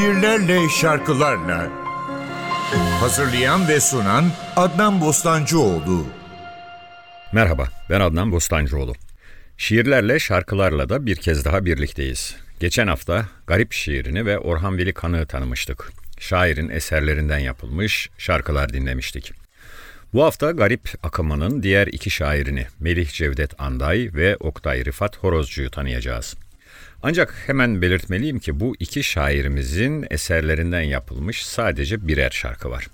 şiirlerle, şarkılarla. Hazırlayan ve sunan Adnan Bostancıoğlu. Merhaba, ben Adnan Bostancıoğlu. Şiirlerle, şarkılarla da bir kez daha birlikteyiz. Geçen hafta Garip şiirini ve Orhan Veli Kanığı tanımıştık. Şairin eserlerinden yapılmış şarkılar dinlemiştik. Bu hafta Garip akımının diğer iki şairini Melih Cevdet Anday ve Oktay Rifat Horozcu'yu tanıyacağız. Ancak hemen belirtmeliyim ki bu iki şairimizin eserlerinden yapılmış sadece birer şarkı var.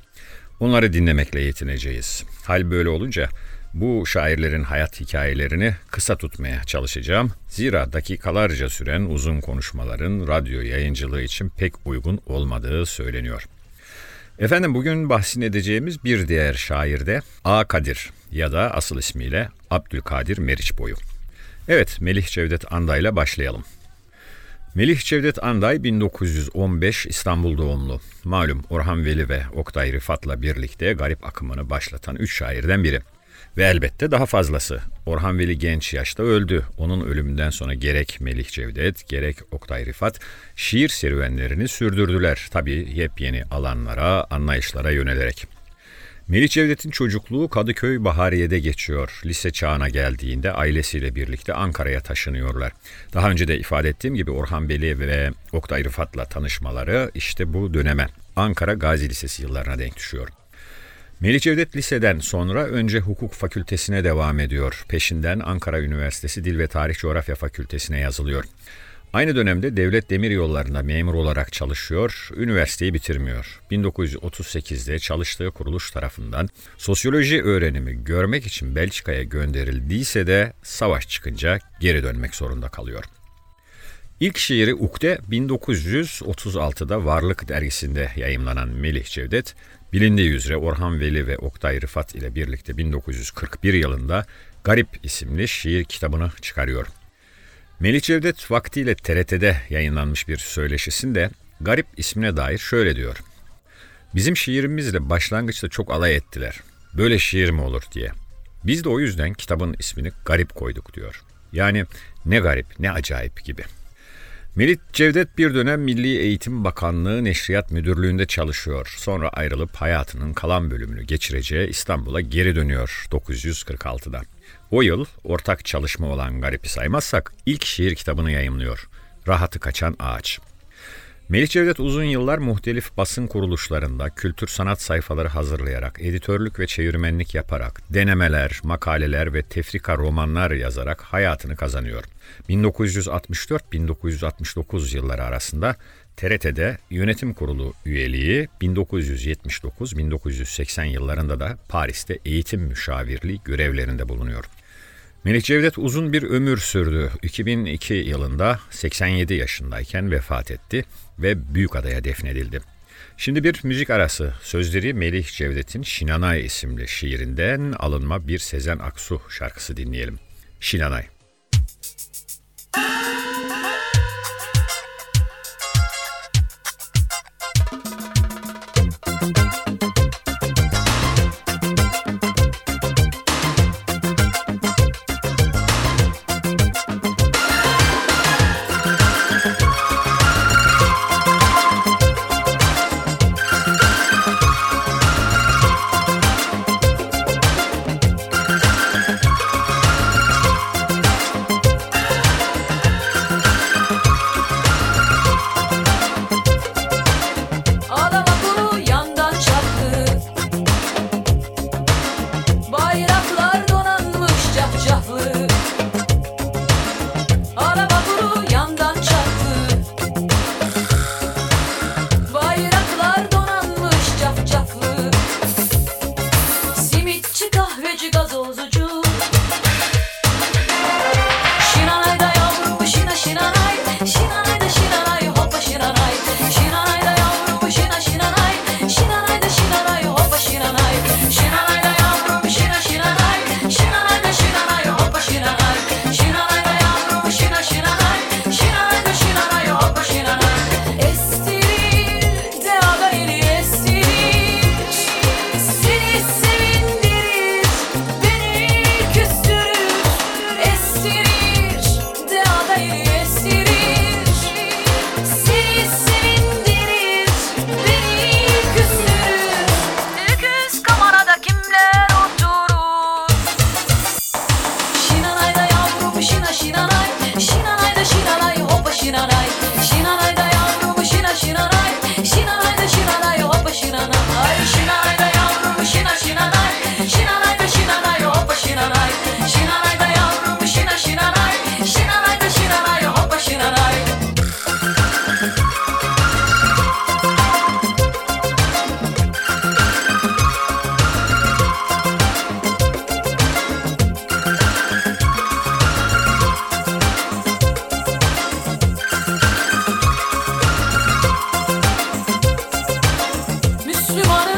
Onları dinlemekle yetineceğiz. Hal böyle olunca bu şairlerin hayat hikayelerini kısa tutmaya çalışacağım. Zira dakikalarca süren uzun konuşmaların radyo yayıncılığı için pek uygun olmadığı söyleniyor. Efendim bugün bahsin edeceğimiz bir diğer şair de A. Kadir ya da asıl ismiyle Abdülkadir Meriç Boyu. Evet Melih Cevdet Anday ile başlayalım. Melih Cevdet Anday 1915 İstanbul doğumlu. Malum Orhan Veli ve Oktay Rıfat'la birlikte garip akımını başlatan üç şairden biri. Ve elbette daha fazlası. Orhan Veli genç yaşta öldü. Onun ölümünden sonra gerek Melih Cevdet gerek Oktay Rifat şiir serüvenlerini sürdürdüler. Tabii yepyeni alanlara, anlayışlara yönelerek. Melih Cevdet'in çocukluğu Kadıköy Bahariye'de geçiyor. Lise çağına geldiğinde ailesiyle birlikte Ankara'ya taşınıyorlar. Daha önce de ifade ettiğim gibi Orhan Veli ve Oktay Rıfat'la tanışmaları işte bu döneme Ankara Gazi Lisesi yıllarına denk düşüyor. Melih Cevdet Liseden sonra önce hukuk fakültesine devam ediyor. Peşinden Ankara Üniversitesi Dil ve Tarih Coğrafya Fakültesine yazılıyor. Aynı dönemde devlet demir yollarında memur olarak çalışıyor, üniversiteyi bitirmiyor. 1938'de çalıştığı kuruluş tarafından sosyoloji öğrenimi görmek için Belçika'ya gönderildiyse de savaş çıkınca geri dönmek zorunda kalıyor. İlk şiiri Ukde 1936'da Varlık dergisinde yayımlanan Melih Cevdet, bilindiği üzere Orhan Veli ve Oktay Rıfat ile birlikte 1941 yılında Garip isimli şiir kitabını çıkarıyor. Melih Cevdet vaktiyle TRT'de yayınlanmış bir söyleşisinde Garip ismine dair şöyle diyor. Bizim şiirimizle başlangıçta çok alay ettiler. Böyle şiir mi olur diye. Biz de o yüzden kitabın ismini Garip koyduk diyor. Yani ne garip ne acayip gibi.'' Melit Cevdet bir dönem Milli Eğitim Bakanlığı Neşriyat Müdürlüğü'nde çalışıyor. Sonra ayrılıp hayatının kalan bölümünü geçireceği İstanbul'a geri dönüyor 946'da. O yıl ortak çalışma olan Garip'i saymazsak ilk şiir kitabını yayımlıyor. Rahatı Kaçan Ağaç. Melih Cevdet uzun yıllar muhtelif basın kuruluşlarında kültür sanat sayfaları hazırlayarak, editörlük ve çevirmenlik yaparak, denemeler, makaleler ve tefrika romanlar yazarak hayatını kazanıyor. 1964-1969 yılları arasında TRT'de yönetim kurulu üyeliği, 1979-1980 yıllarında da Paris'te eğitim müşavirliği görevlerinde bulunuyor. Melih Cevdet uzun bir ömür sürdü. 2002 yılında 87 yaşındayken vefat etti ve Büyükada'ya defnedildi. Şimdi bir müzik arası sözleri Melih Cevdet'in Şinanay isimli şiirinden alınma bir Sezen Aksu şarkısı dinleyelim. Şinanay. hoppa you wanna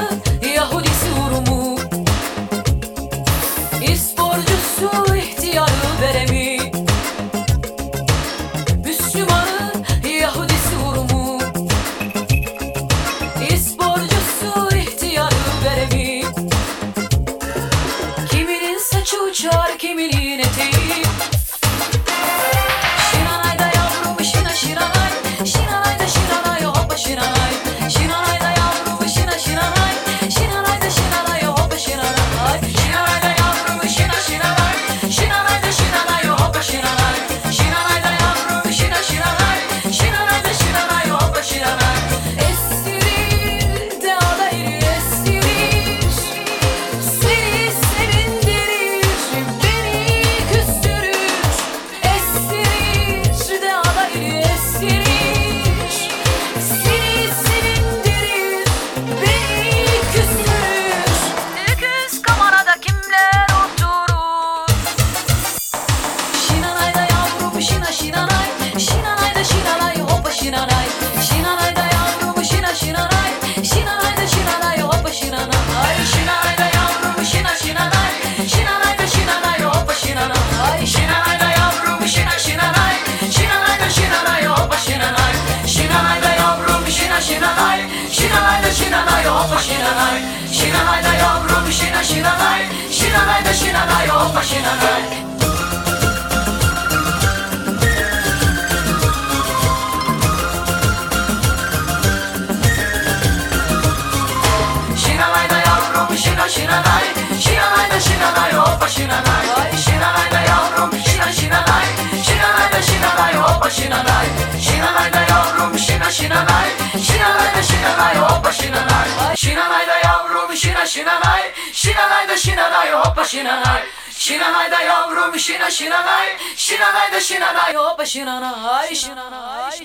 Şinanay da yavrum şina şinanay. Şinanay da şinanay hoppa şinanay. Şinanay da yavrum şina şinanay. Şinanay da şinanay hoppa şinanay. Şinanay da yavrum şina şinanay. Şinanay da şinanay. Hoppa şinanay Şinanay.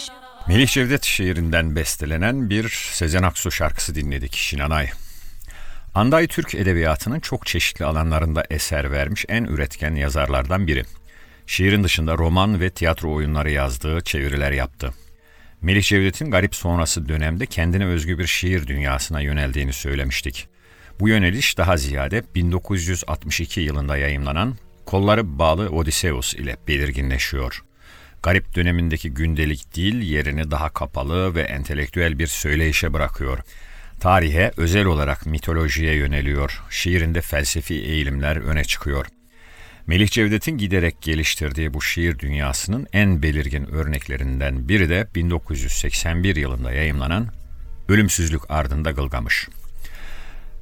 Melih Cevdet şiirinden bestelenen bir Sezen Aksu şarkısı dinledik Şinanay. Anday Türk edebiyatının çok çeşitli alanlarında eser vermiş en üretken yazarlardan biri. Şiirin dışında roman ve tiyatro oyunları yazdığı, çeviriler yaptı. Melih Cevdet'in garip sonrası dönemde kendine özgü bir şiir dünyasına yöneldiğini söylemiştik. Bu yöneliş daha ziyade 1962 yılında yayımlanan Kolları Bağlı Odysseus ile belirginleşiyor. Garip dönemindeki gündelik dil yerini daha kapalı ve entelektüel bir söyleyişe bırakıyor. Tarihe özel olarak mitolojiye yöneliyor. Şiirinde felsefi eğilimler öne çıkıyor. Melih Cevdet'in giderek geliştirdiği bu şiir dünyasının en belirgin örneklerinden biri de 1981 yılında yayımlanan Ölümsüzlük Ardında Gılgamış.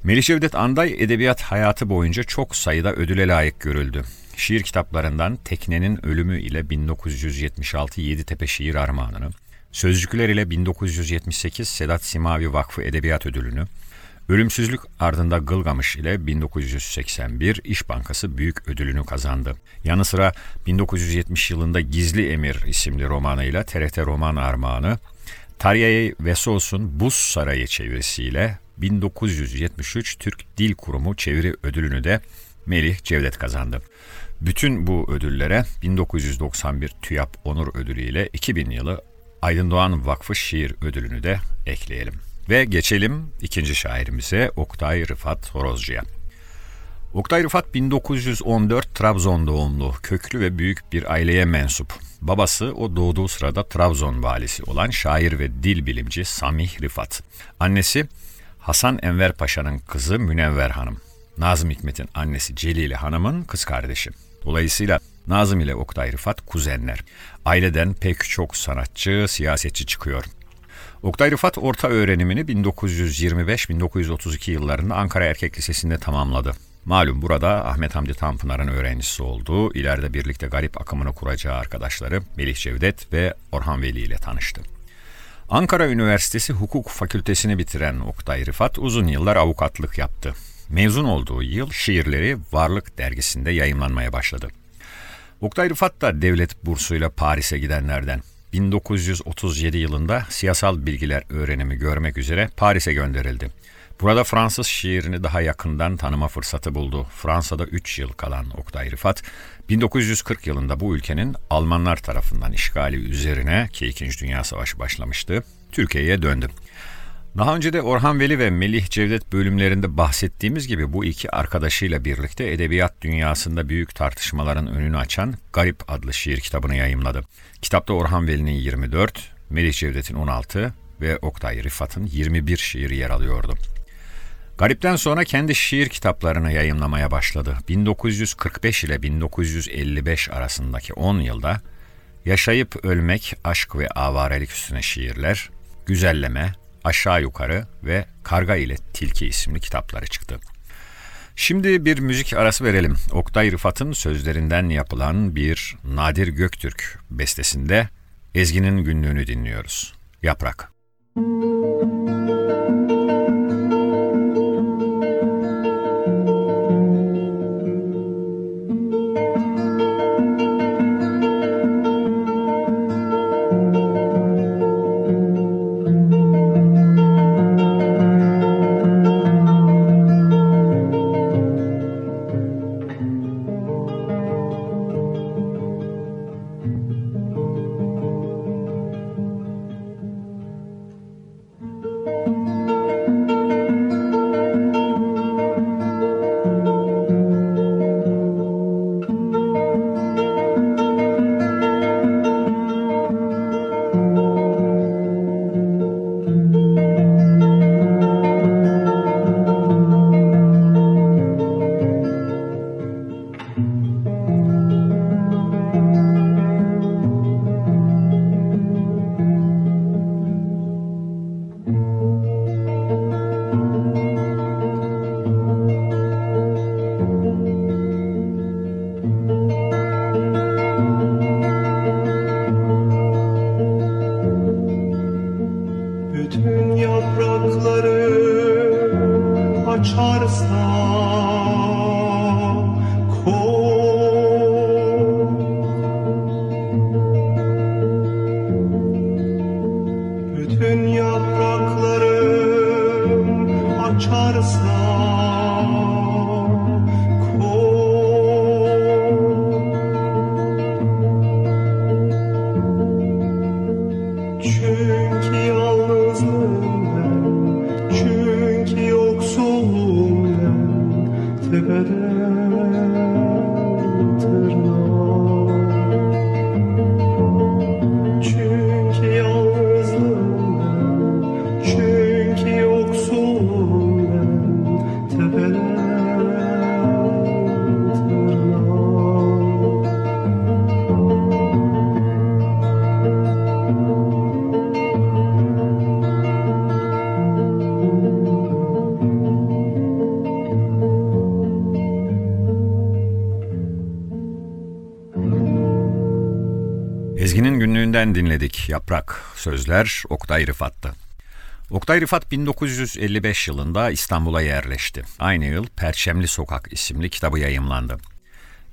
Melih Cevdet Anday edebiyat hayatı boyunca çok sayıda ödüle layık görüldü. Şiir kitaplarından Teknenin Ölümü ile 1976 Yeditepe Şiir Armağanını, Sözcükler ile 1978 Sedat Simavi Vakfı Edebiyat Ödülünü, Ölümsüzlük ardında Gılgamış ile 1981 İş Bankası Büyük Ödülünü kazandı. Yanı sıra 1970 yılında Gizli Emir isimli romanıyla TRT Roman Armağanı, Taryay Vesos'un Buz Sarayı çevirisiyle 1973 Türk Dil Kurumu çeviri ödülünü de Melih Cevdet kazandı. Bütün bu ödüllere 1991 TÜYAP Onur Ödülü ile 2000 yılı Aydın Doğan Vakfı Şiir Ödülünü de ekleyelim. Ve geçelim ikinci şairimize Oktay Rıfat Horozcu'ya. Oktay Rıfat 1914 Trabzon doğumlu, köklü ve büyük bir aileye mensup. Babası o doğduğu sırada Trabzon valisi olan şair ve dil bilimci Samih Rıfat. Annesi Hasan Enver Paşa'nın kızı Münevver Hanım. Nazım Hikmet'in annesi Celile Hanım'ın kız kardeşi. Dolayısıyla Nazım ile Oktay Rıfat kuzenler. Aileden pek çok sanatçı, siyasetçi çıkıyor. Oktay Rıfat orta öğrenimini 1925-1932 yıllarında Ankara Erkek Lisesi'nde tamamladı. Malum burada Ahmet Hamdi Tanpınar'ın öğrencisi olduğu, ileride birlikte garip akımını kuracağı arkadaşları Melih Cevdet ve Orhan Veli ile tanıştı. Ankara Üniversitesi Hukuk Fakültesini bitiren Oktay Rıfat uzun yıllar avukatlık yaptı. Mezun olduğu yıl şiirleri Varlık dergisinde yayımlanmaya başladı. Oktay Rıfat da devlet bursuyla Paris'e gidenlerden. 1937 yılında siyasal bilgiler öğrenimi görmek üzere Paris'e gönderildi. Burada Fransız şiirini daha yakından tanıma fırsatı buldu. Fransa'da 3 yıl kalan Oktay Rıfat, 1940 yılında bu ülkenin Almanlar tarafından işgali üzerine ki 2. Dünya Savaşı başlamıştı, Türkiye'ye döndü. Daha önce de Orhan Veli ve Melih Cevdet bölümlerinde bahsettiğimiz gibi bu iki arkadaşıyla birlikte edebiyat dünyasında büyük tartışmaların önünü açan Garip adlı şiir kitabını yayımladı. Kitapta Orhan Veli'nin 24, Melih Cevdet'in 16 ve Oktay Rıfat'ın 21 şiiri yer alıyordu. Garip'ten sonra kendi şiir kitaplarını yayımlamaya başladı. 1945 ile 1955 arasındaki 10 yılda Yaşayıp Ölmek, Aşk ve Avarelik üstüne şiirler, Güzelleme, Aşağı Yukarı ve Karga ile Tilki isimli kitapları çıktı. Şimdi bir müzik arası verelim. Oktay Rıfat'ın sözlerinden yapılan bir Nadir Göktürk bestesinde Ezgi'nin günlüğünü dinliyoruz. Yaprak. Müzik try to. Günlüğünden dinledik. Yaprak, sözler Oktay Rıfat'tı. Oktay Rıfat 1955 yılında İstanbul'a yerleşti. Aynı yıl Perçemli Sokak isimli kitabı yayımlandı.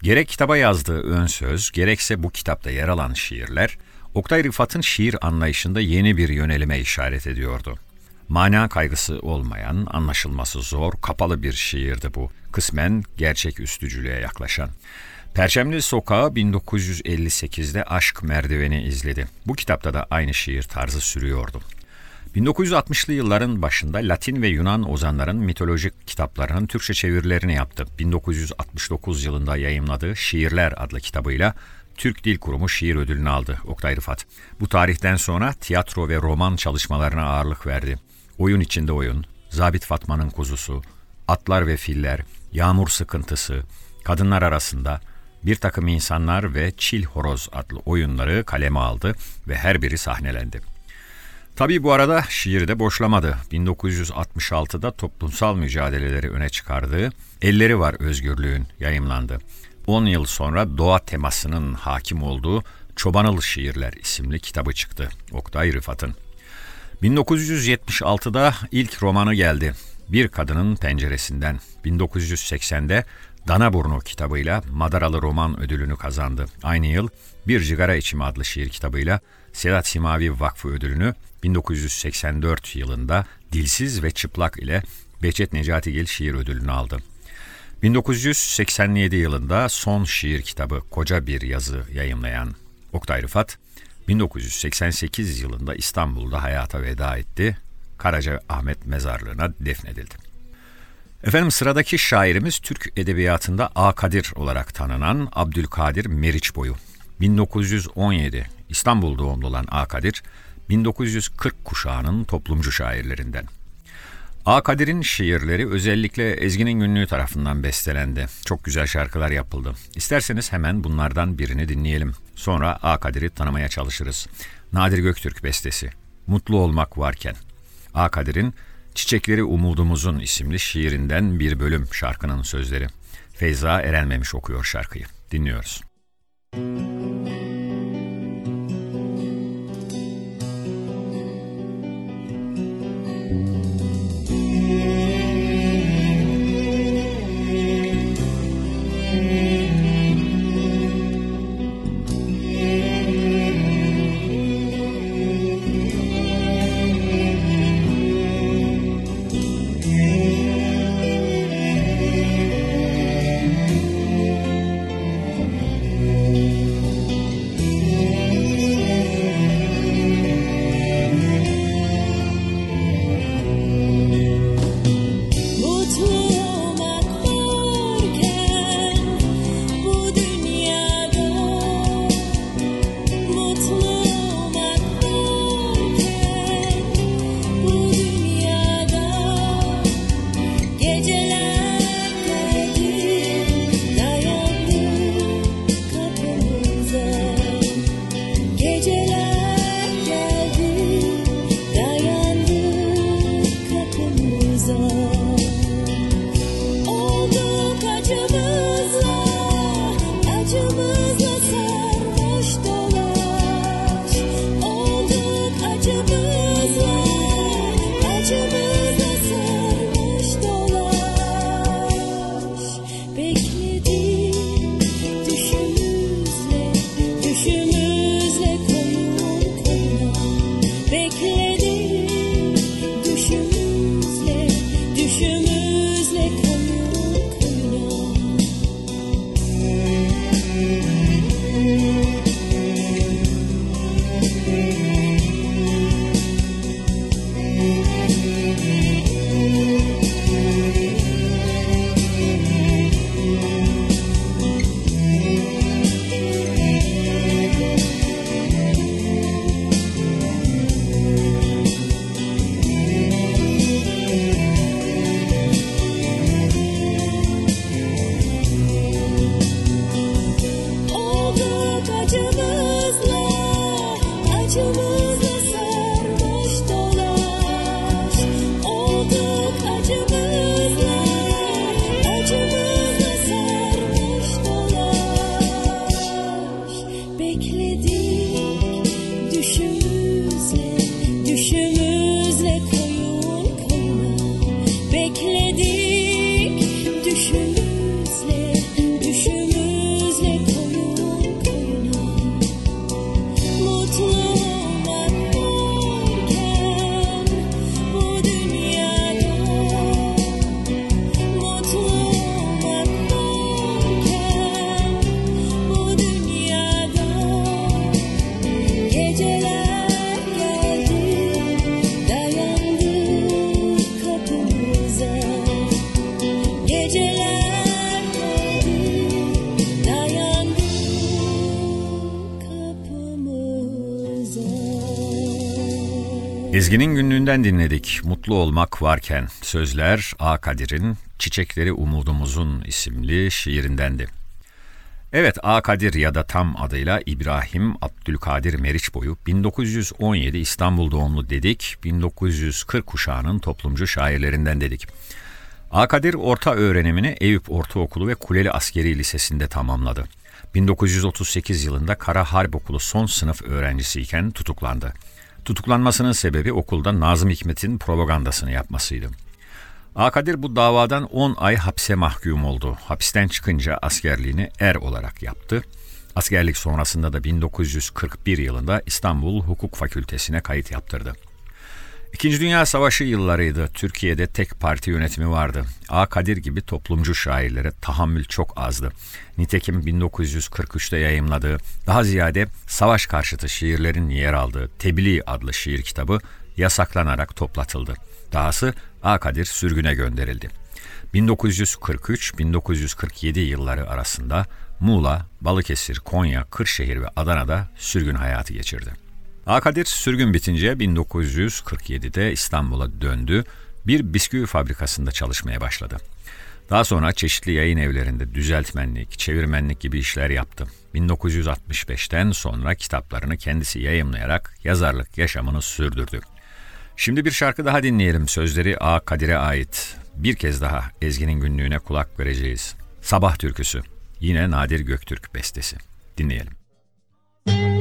Gerek kitaba yazdığı ön söz, gerekse bu kitapta yer alan şiirler, Oktay Rıfat'ın şiir anlayışında yeni bir yönelime işaret ediyordu. Mana kaygısı olmayan, anlaşılması zor, kapalı bir şiirdi bu. Kısmen gerçek üstücülüğe yaklaşan. Perçemli Sokağı 1958'de Aşk Merdiveni izledi. Bu kitapta da aynı şiir tarzı sürüyordu. 1960'lı yılların başında Latin ve Yunan ozanların mitolojik kitaplarının Türkçe çevirilerini yaptı. 1969 yılında yayımladığı Şiirler adlı kitabıyla Türk Dil Kurumu şiir ödülünü aldı Oktay Rıfat. Bu tarihten sonra tiyatro ve roman çalışmalarına ağırlık verdi. Oyun içinde oyun, Zabit Fatma'nın kuzusu, Atlar ve Filler, Yağmur Sıkıntısı, Kadınlar Arasında, Bir Takım İnsanlar ve Çil Horoz adlı oyunları kaleme aldı ve her biri sahnelendi. Tabii bu arada şiiri de boşlamadı. 1966'da toplumsal mücadeleleri öne çıkardığı Elleri Var Özgürlüğün yayımlandı. 10 yıl sonra doğa temasının hakim olduğu Çobanıl Şiirler isimli kitabı çıktı Oktay Rıfat'ın. 1976'da ilk romanı geldi. Bir Kadının Penceresinden. 1980'de Danaburnu kitabıyla Madaralı Roman ödülünü kazandı. Aynı yıl Bir Cigara İçimi adlı şiir kitabıyla Sedat Simavi Vakfı ödülünü 1984 yılında Dilsiz ve Çıplak ile Behçet Necatigil şiir ödülünü aldı. 1987 yılında son şiir kitabı Koca Bir Yazı yayımlayan Oktay Rıfat, 1988 yılında İstanbul'da hayata veda etti. Karaca Ahmet Mezarlığı'na defnedildi. Efendim sıradaki şairimiz Türk Edebiyatı'nda A. Kadir olarak tanınan Abdülkadir Meriçboyu. 1917 İstanbul doğumlu olan A. Kadir, 1940 kuşağının toplumcu şairlerinden. A. Kadir'in şiirleri özellikle Ezgi'nin Günlüğü tarafından bestelendi. Çok güzel şarkılar yapıldı. İsterseniz hemen bunlardan birini dinleyelim. Sonra A. Kadir'i tanımaya çalışırız. Nadir Göktürk bestesi. Mutlu olmak varken. A. Kadir'in Çiçekleri Umudumuzun isimli şiirinden bir bölüm şarkının sözleri. Feyza Erenmemiş okuyor şarkıyı. Dinliyoruz. Bekledik Ezgi'nin günlüğünden dinledik. Mutlu olmak varken sözler A. Kadir'in Çiçekleri Umudumuzun isimli şiirindendi. Evet A. Kadir ya da tam adıyla İbrahim Abdülkadir Meriçboyu 1917 İstanbul doğumlu dedik. 1940 kuşağının toplumcu şairlerinden dedik. A. Kadir orta öğrenimini Eyüp Ortaokulu ve Kuleli Askeri Lisesi'nde tamamladı. 1938 yılında Kara Harp Okulu son sınıf öğrencisiyken tutuklandı. Tutuklanmasının sebebi okulda Nazım Hikmet'in propagandasını yapmasıydı. Akadir bu davadan 10 ay hapse mahkum oldu. Hapisten çıkınca askerliğini er olarak yaptı. Askerlik sonrasında da 1941 yılında İstanbul Hukuk Fakültesine kayıt yaptırdı. İkinci Dünya Savaşı yıllarıydı. Türkiye'de tek parti yönetimi vardı. A. Kadir gibi toplumcu şairlere tahammül çok azdı. Nitekim 1943'te yayımladığı, daha ziyade savaş karşıtı şiirlerin yer aldığı Tebliğ adlı şiir kitabı yasaklanarak toplatıldı. Dahası A. Kadir sürgüne gönderildi. 1943-1947 yılları arasında Muğla, Balıkesir, Konya, Kırşehir ve Adana'da sürgün hayatı geçirdi. Akadir sürgün bitince 1947'de İstanbul'a döndü. Bir bisküvi fabrikasında çalışmaya başladı. Daha sonra çeşitli yayın evlerinde düzeltmenlik, çevirmenlik gibi işler yaptı. 1965'ten sonra kitaplarını kendisi yayımlayarak yazarlık yaşamını sürdürdü. Şimdi bir şarkı daha dinleyelim. Sözleri A. Kadir'e ait. Bir kez daha Ezgi'nin günlüğüne kulak vereceğiz. Sabah türküsü. Yine Nadir Göktürk bestesi. Dinleyelim. Bir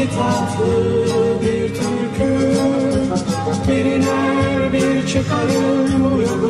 gibi tatlı bir türkü. Bir iner bir çıkarım bu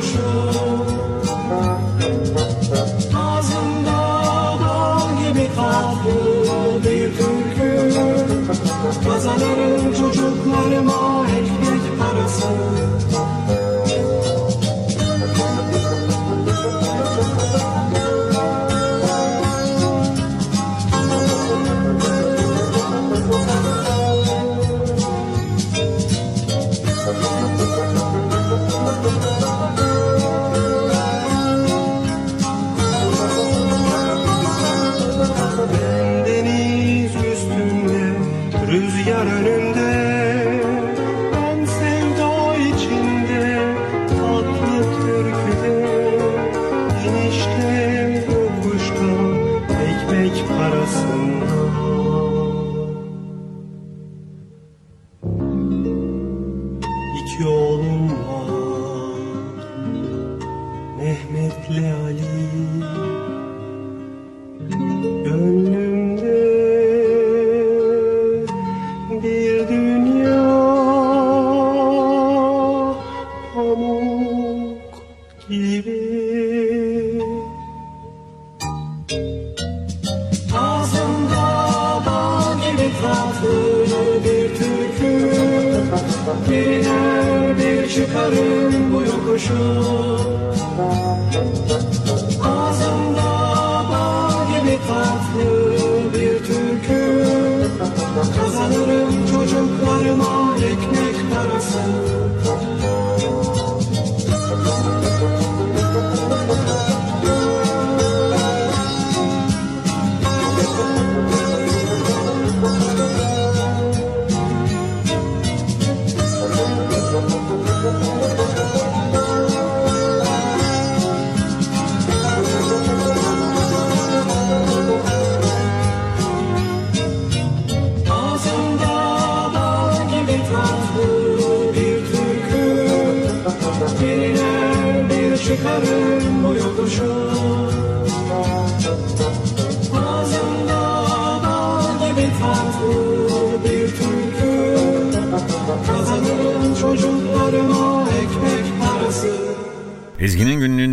İki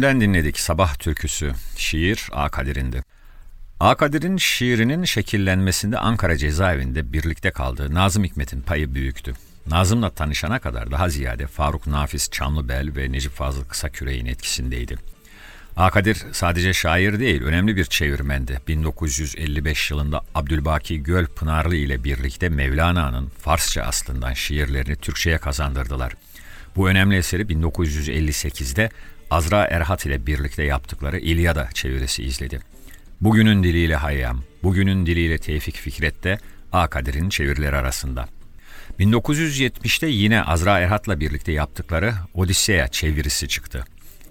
Günlüğünden dinledik Sabah Türküsü. Şiir A Kadir'indi. A Kadir'in şiirinin şekillenmesinde Ankara cezaevinde birlikte kaldığı Nazım Hikmet'in payı büyüktü. Nazım'la tanışana kadar daha ziyade Faruk Nafiz Çamlıbel ve Necip Fazıl Kısaküre'nin etkisindeydi. A Kadir sadece şair değil, önemli bir çevirmendi. 1955 yılında Abdülbaki Göl Pınarlı ile birlikte Mevlana'nın Farsça aslından şiirlerini Türkçe'ye kazandırdılar. Bu önemli eseri 1958'de Azra Erhat ile birlikte yaptıkları İlyada çevirisi izledi. Bugünün diliyle Hayyam, bugünün diliyle Tevfik Fikret de A Kadir'in çevirileri arasında. 1970'te yine Azra Erhat'la birlikte yaptıkları Odisseya çevirisi çıktı.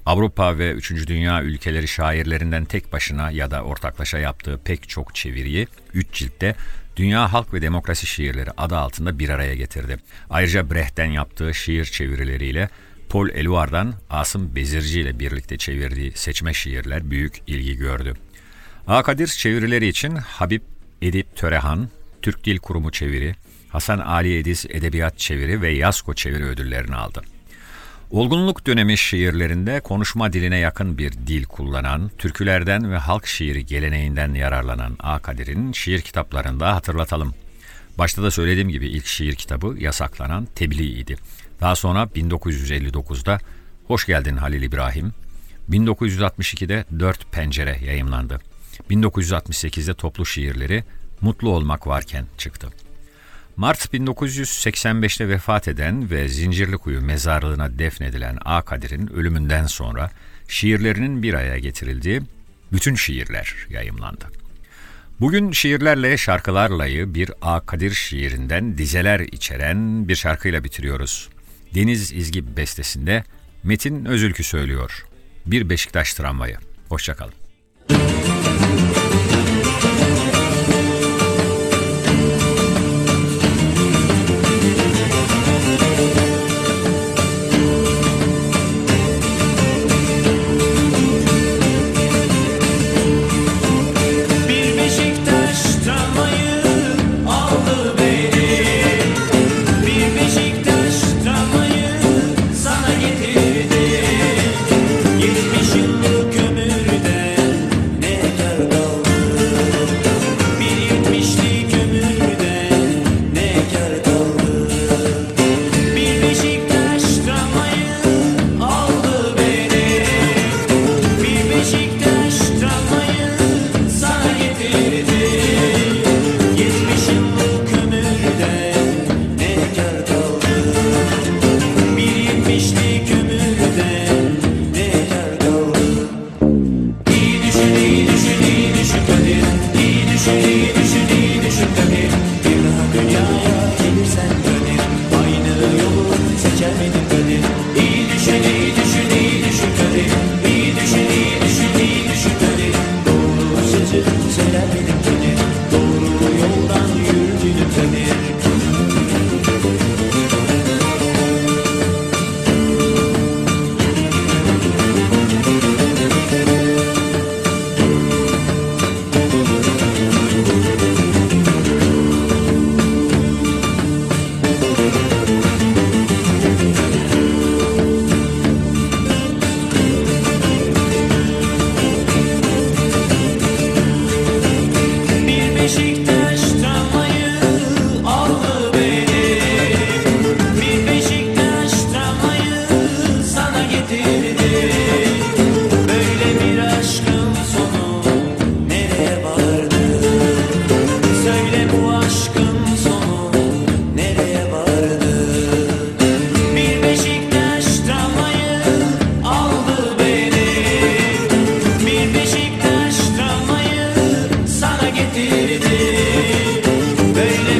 Avrupa ve 3. Dünya ülkeleri şairlerinden tek başına ya da ortaklaşa yaptığı pek çok çeviriyi 3 ciltte Dünya Halk ve Demokrasi Şiirleri adı altında bir araya getirdi. Ayrıca Brecht'ten yaptığı şiir çevirileriyle Paul Eluard'dan Asım Bezirci ile birlikte çevirdiği seçme şiirler büyük ilgi gördü. Akadir çevirileri için Habib Edip Törehan, Türk Dil Kurumu çeviri, Hasan Ali Ediz Edebiyat çeviri ve Yasko çeviri ödüllerini aldı. Olgunluk dönemi şiirlerinde konuşma diline yakın bir dil kullanan, türkülerden ve halk şiiri geleneğinden yararlanan Akadir'in şiir kitaplarında hatırlatalım. Başta da söylediğim gibi ilk şiir kitabı yasaklanan Tebliğ idi. Daha sonra 1959'da Hoş Geldin Halil İbrahim, 1962'de Dört Pencere yayımlandı. 1968'de toplu şiirleri Mutlu Olmak Varken çıktı. Mart 1985'te vefat eden ve Zincirlikuyu mezarlığına defnedilen A. Kadir'in ölümünden sonra şiirlerinin bir araya getirildiği Bütün Şiirler yayımlandı. Bugün şiirlerle şarkılarlayı bir A. Kadir şiirinden dizeler içeren bir şarkıyla bitiriyoruz. Deniz İzgi bestesinde Metin Özülkü söylüyor. Bir Beşiktaş tramvayı. Hoşçakalın. Bir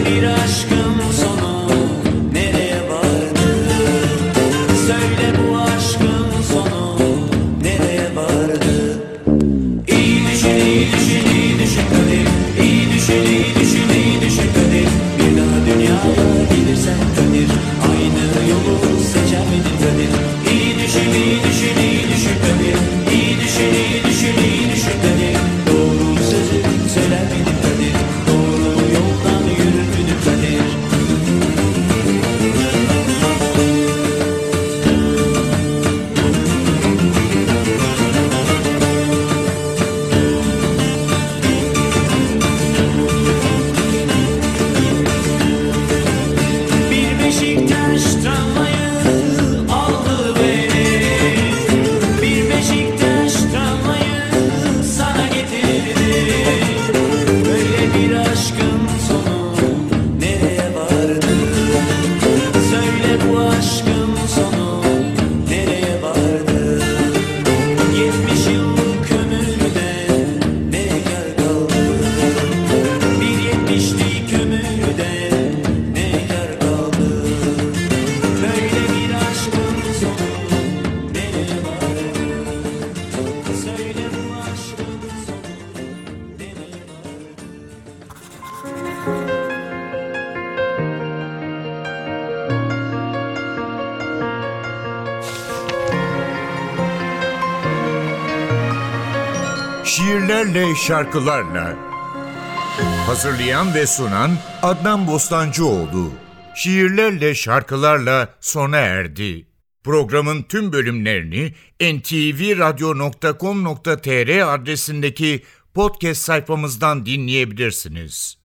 bir aşkı Şarkılarla Hazırlayan ve sunan Adnan Bostancıoğlu Şiirlerle, şarkılarla sona erdi. Programın tüm bölümlerini ntvradio.com.tr adresindeki podcast sayfamızdan dinleyebilirsiniz.